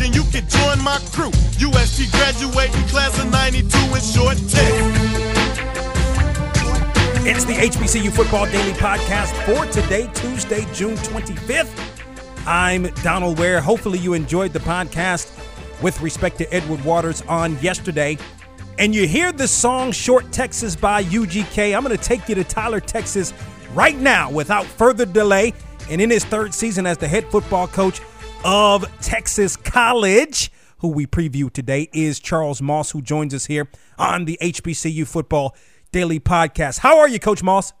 then you can join my crew. UST graduating class of 92 in short tech. It's the HBCU Football Daily Podcast for today, Tuesday, June 25th. I'm Donal Ware. Hopefully, you enjoyed the podcast with respect to Edward Waters on yesterday. And you hear the song Short Texas by UGK. I'm going to take you to Tyler, Texas right now without further delay. And in his third season as the head football coach of Texas College, who we preview today, is Charles Moss, who joins us here on the HBCU Football Daily Podcast. How are you, Coach Moss?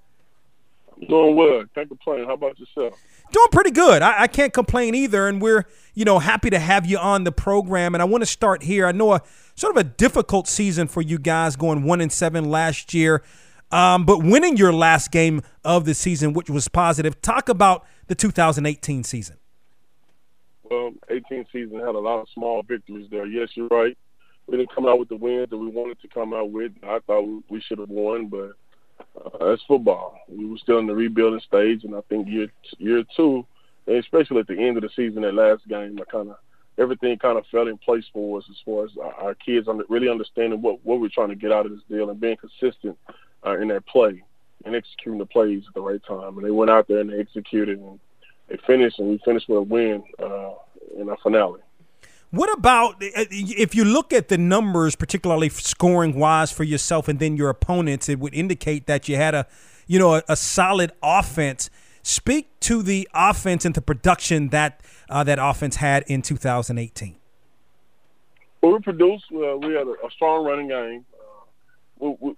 Doing well. Can't complain. How about yourself? Doing pretty good. I, I, can't complain either, and we're you know happy to have you on the program. And I want to start here. I know a sort of a difficult season for you guys, going one and seven last year, um, but winning your last game of the season, which was positive. Talk about the 2018 season. Well, 18 season had a lot of small victories there. Yes, you're right we didn't come out with the wins that we wanted to come out with. I thought we should have won, but uh, that's football. We were still in the rebuilding stage, and I think year year two, especially at the end of the season, that last game, I kind of everything kind of fell in place for us as far as our, our kids really understanding what what we're trying to get out of this deal and being consistent uh, in their play and executing the plays at the right time. And they went out there and they executed, and they finished, and we finished with a win uh, in our finale. What about uh, if you look at the numbers, particularly scoring wise for yourself and then your opponents? It would indicate that you had a, you know, a, a solid offense. Speak to the offense and the production that uh, that offense had in 2018. Well, we produced. Uh, we had a, a, strong running game. Uh, we,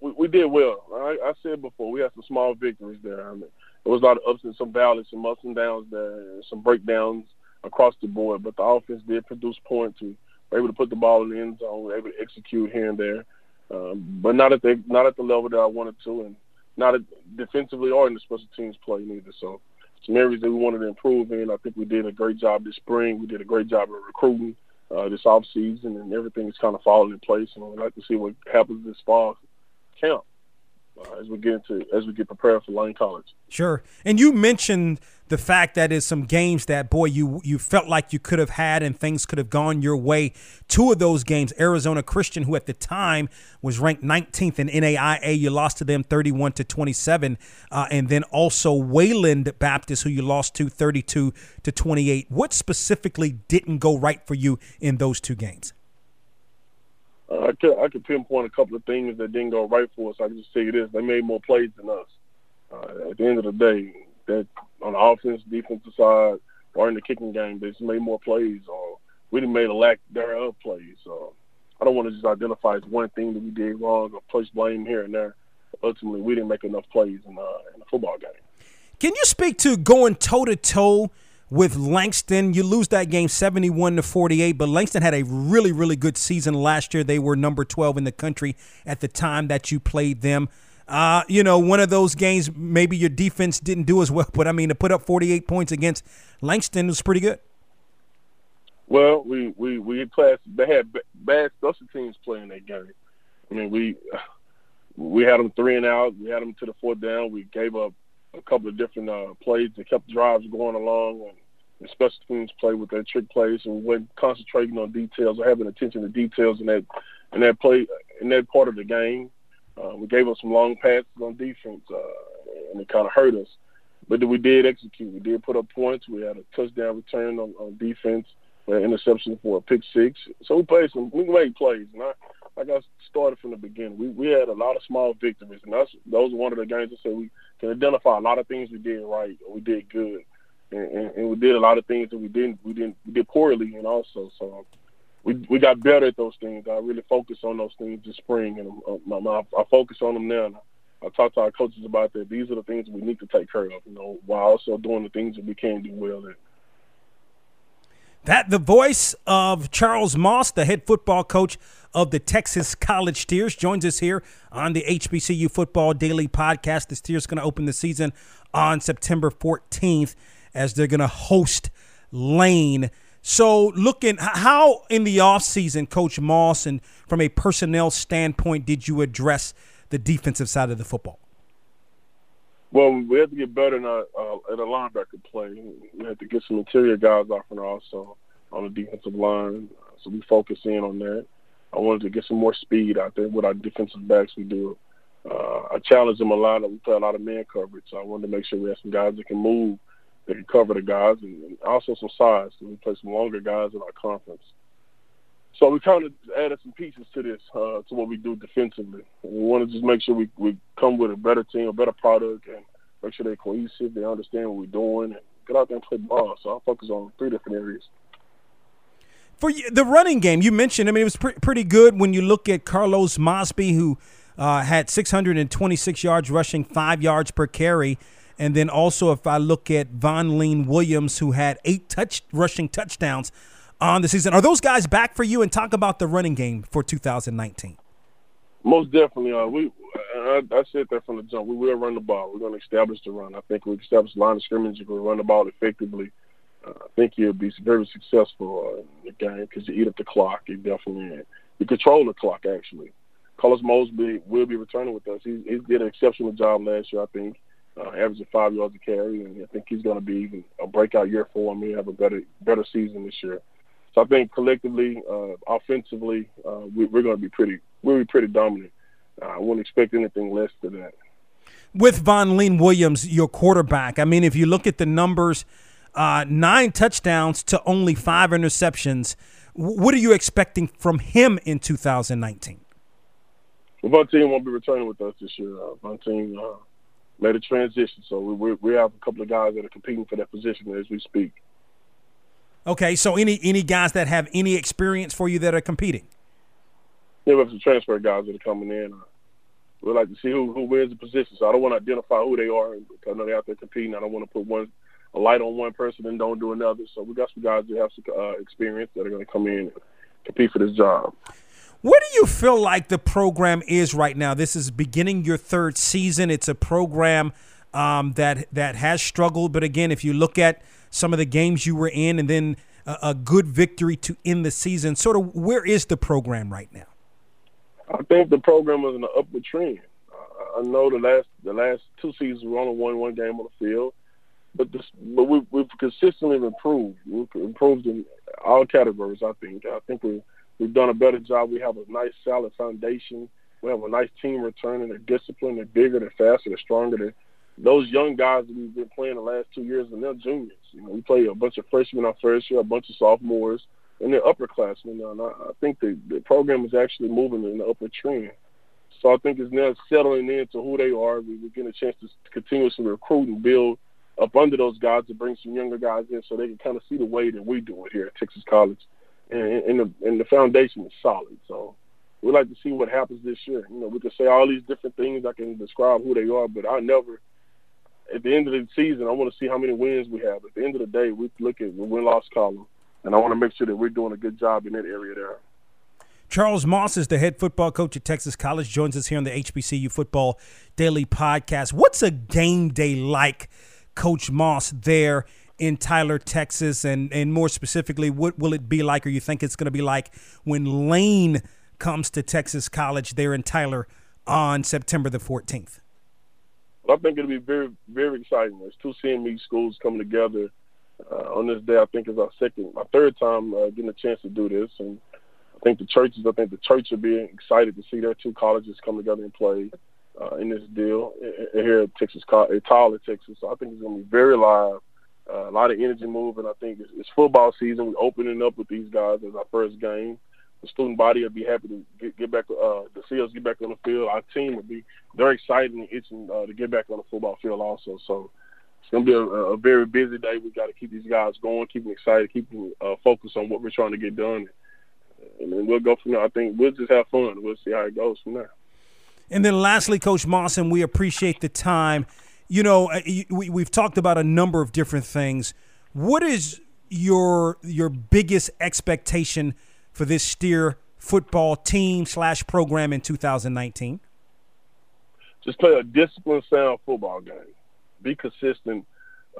we, we, did well. I, I, said before we had some small victories there. I mean, there was a lot of ups and some valleys, some ups and downs there, some breakdowns across the board. But the offense did produce points. We were able to put the ball in the end zone. We were able to execute here and there, um, but not at the not at the level that I wanted to, and not at, defensively or in the special teams play neither. So some areas that we wanted to improve in. I think we did a great job this spring. We did a great job of recruiting uh, this off season, and everything is kind of falling in place. And we'd like to see what happens this fall camp uh, as we get into as we get prepared for Lane College. Sure, and you mentioned the fact that is some games that boy you you felt like you could have had and things could have gone your way. Two of those games, Arizona Christian, who at the time was ranked 19th in NAIA, you lost to them 31 to 27, uh, and then also Wayland Baptist, who you lost to 32 to 28. What specifically didn't go right for you in those two games? I could I could pinpoint a couple of things that didn't go right for us. I can just tell you this: they made more plays than us. Uh, at the end of the day, that on the offense, defensive side, or in the kicking game, they just made more plays, or we didn't made a lack thereof plays. So I don't want to just identify as one thing that we did wrong or place blame here and there. Ultimately, we didn't make enough plays in, uh, in the football game. Can you speak to going toe to toe? With Langston. You lose that game 71 to 48, but Langston had a really, really good season last year. They were number 12 in the country at the time that you played them. Uh, you know, one of those games, maybe your defense didn't do as well, but I mean, to put up 48 points against Langston was pretty good. Well, we we we played. They had bad special teams playing that game. I mean, we we had them three and out. We had them to the fourth down. We gave up a couple of different uh, plays that kept drives going along, and special teams play with their trick plays, and when concentrating on details or having attention to details in that in that play in that part of the game. Uh, we gave up some long passes on defense, uh, and it kind of hurt us. But we did execute. We did put up points. We had a touchdown return on, on defense, an interception for a pick six. So we played some. We made plays, and I, like I started from the beginning, we we had a lot of small victories, and that's those are one of the games that said we can identify a lot of things we did right or we did good, and, and, we did a lot of things that we didn't we didn't we did poorly, and also so we we got better at those things. I really focused on those things this spring, and uh, I, I focus on them now. I talk to our coaches about that. These are the things we need to take care of, you know, while also doing the things that we can do well at. That the voice of Charles Moss, the head football coach of the Texas College Steers, joins us here on the HBCU Football Daily Podcast. The Steers going to open the season on September 14th as they're going to host Lane. So, looking how in the offseason, Coach Moss, and from a personnel standpoint, did you address the defensive side of the football? Well, we had to get better in our, uh, at a linebacker play. We had to get some interior guys off and also on the defensive line. So we focus in on that. I wanted to get some more speed out there with our defensive backs. We do. Uh, I challenged them a lot. We play a lot of man coverage, so I wanted to make sure we had some guys that can move, that can cover the guys, and, also some size. We play some longer guys in our conference. So we kind of added some pieces to this, uh, to what we do defensively. We want to just make sure we, we come with a better team, a better product, and make sure they're cohesive, they understand what we're doing, and get out there and play ball. So I'll focus on three different areas. For the running game, you mentioned, I mean, it was pre- pretty good when you look at Carlos Mosby, who uh, had 626 yards rushing, five yards per carry. And then also, if I look at Von Lean Williams, who had eight touch rushing touchdowns on the season. Are those guys back for you? And talk about the running game for 2019. Most definitely. Uh, we, I, I said that from the jump. We will run the ball. We're going to establish the run. I think we establish line of scrimmage. If we run the ball effectively, uh, I think you'll be very successful uh, in the game because you eat up the clock. You definitely you control the clock actually. Carlos Mosby will be returning with us. He, he did an exceptional job last year, I think, uh, averaging five yards a carry, and I think he's going to be even a breakout year for him. He have a better better season this year. So I think collectively, uh, offensively, uh, we, are going to be pretty, we'll be pretty dominant. Uh, I wouldn't expect anything less than that. With Von Lean Williams, your quarterback, I mean, if you look at the numbers, uh, nine touchdowns to only five interceptions. What are you expecting from him in 2019? Well, Von team won't be returning with us this year. Uh, Von team uh, made a transition, so we, we, we have a couple of guys that are competing for that position as we speak. Okay, so any any guys that have any experience for you that are competing? Yeah, we have some transfer guys that are coming in. Uh, we like to see who who wins the position. So I don't want to identify who they are because I know they're out there competing. I don't want to put one a light on one person and don't do another. So we got some guys that have some uh, experience that are going to come in and compete for this job. What do you feel like the program is right now? This is beginning your third season. It's a program um, that that has struggled, but again, if you look at some of the games you were in, and then a, a good victory to end the season. Sort of, where is the program right now? I think the program is in an upward trend. I know the last the last two seasons we only won one game on the field, but this, but we, we've consistently improved. We've improved in all categories. I think. I think we we've done a better job. We have a nice solid foundation. We have a nice team returning. They're disciplined. They're bigger. They're faster. They're stronger. They're those young guys that we've been playing the last two years, and they're juniors. You know, we play a bunch of freshmen our first year, a bunch of sophomores, and they're upperclassmen. And I, I think the, the program is actually moving in the upper trend. So I think it's now settling into who they are. We, we're getting a chance to continuously recruit and build up under those guys to bring some younger guys in so they can kind of see the way that we do it here at Texas College. And, and the and the foundation is solid. So we like to see what happens this year. You know, we can say all these different things. I can describe who they are, but I never – at the end of the season, I want to see how many wins we have. At the end of the day, we look at the win loss column, and I want to make sure that we're doing a good job in that area there. Charles Moss is the head football coach at Texas College. Joins us here on the HBCU Football Daily Podcast. What's a game day like, Coach Moss, there in Tyler, Texas, and and more specifically, what will it be like, or you think it's going to be like when Lane comes to Texas College there in Tyler on September the 14th? I think it'll be very, very exciting. There's two CME schools coming together uh, on this day. I think it's our second, my third time uh, getting a chance to do this, and I think the churches, I think the church will be excited to see their two colleges come together and play uh, in this deal here at Texas, at Tyler, Texas. So I think it's going to be very live. A lot of energy moving. I think it's, it's football season. We're opening up with these guys as our first game the student body will be happy to get, get back uh, to see us get back on the field. Our team will be very excited and itching uh, to get back on the football field also. So it's going to be a, a, very busy day. We got to keep these guys going, keep them excited, keep them uh, focused on what we're trying to get done, and then we'll go from there. I think we'll just have fun. We'll see how it goes from there. And then lastly, Coach Mawson, we appreciate the time. You know, uh, we, we've talked about a number of different things. What is your your biggest expectation – for this Steer football team slash program in 2019? Just play a disciplined, sound football game. Be consistent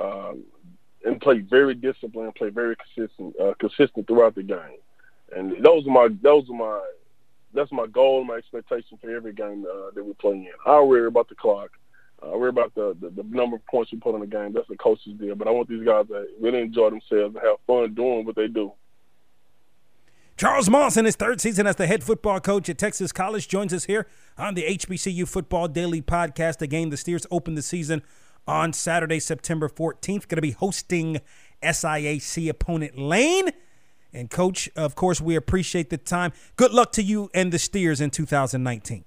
um, and play very disciplined. Play very consistent, uh, consistent throughout the game. And those are my those are my that's my goal, and my expectation for every game uh, that we play in. I worry about the clock. I worry about the, the, the number of points we put on the game. That's the coach's deal. But I want these guys to really enjoy themselves and have fun doing what they do. Charles Moss, in his third season as the head football coach at Texas College, joins us here on the HBCU Football Daily Podcast. Again, the Steers open the season on Saturday, September 14th. Going to be hosting SIAC opponent Lane. And, Coach, of course, we appreciate the time. Good luck to you and the Steers in 2019.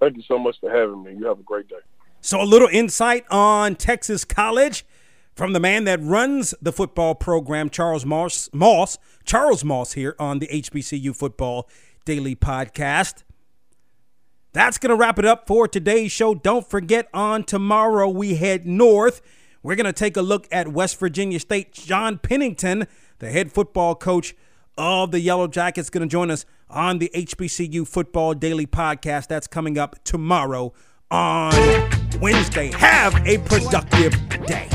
Thank you so much for having me. You have a great day. So, a little insight on Texas College from the man that runs the football program, Charles Moss. Moss Charles Moss here on the HBCU Football Daily Podcast. That's going to wrap it up for today's show. Don't forget, on tomorrow we head north. We're going to take a look at West Virginia State. John Pennington, the head football coach of the Yellow Jackets, going to join us on the HBCU Football Daily Podcast. That's coming up tomorrow on Wednesday. Have a productive day.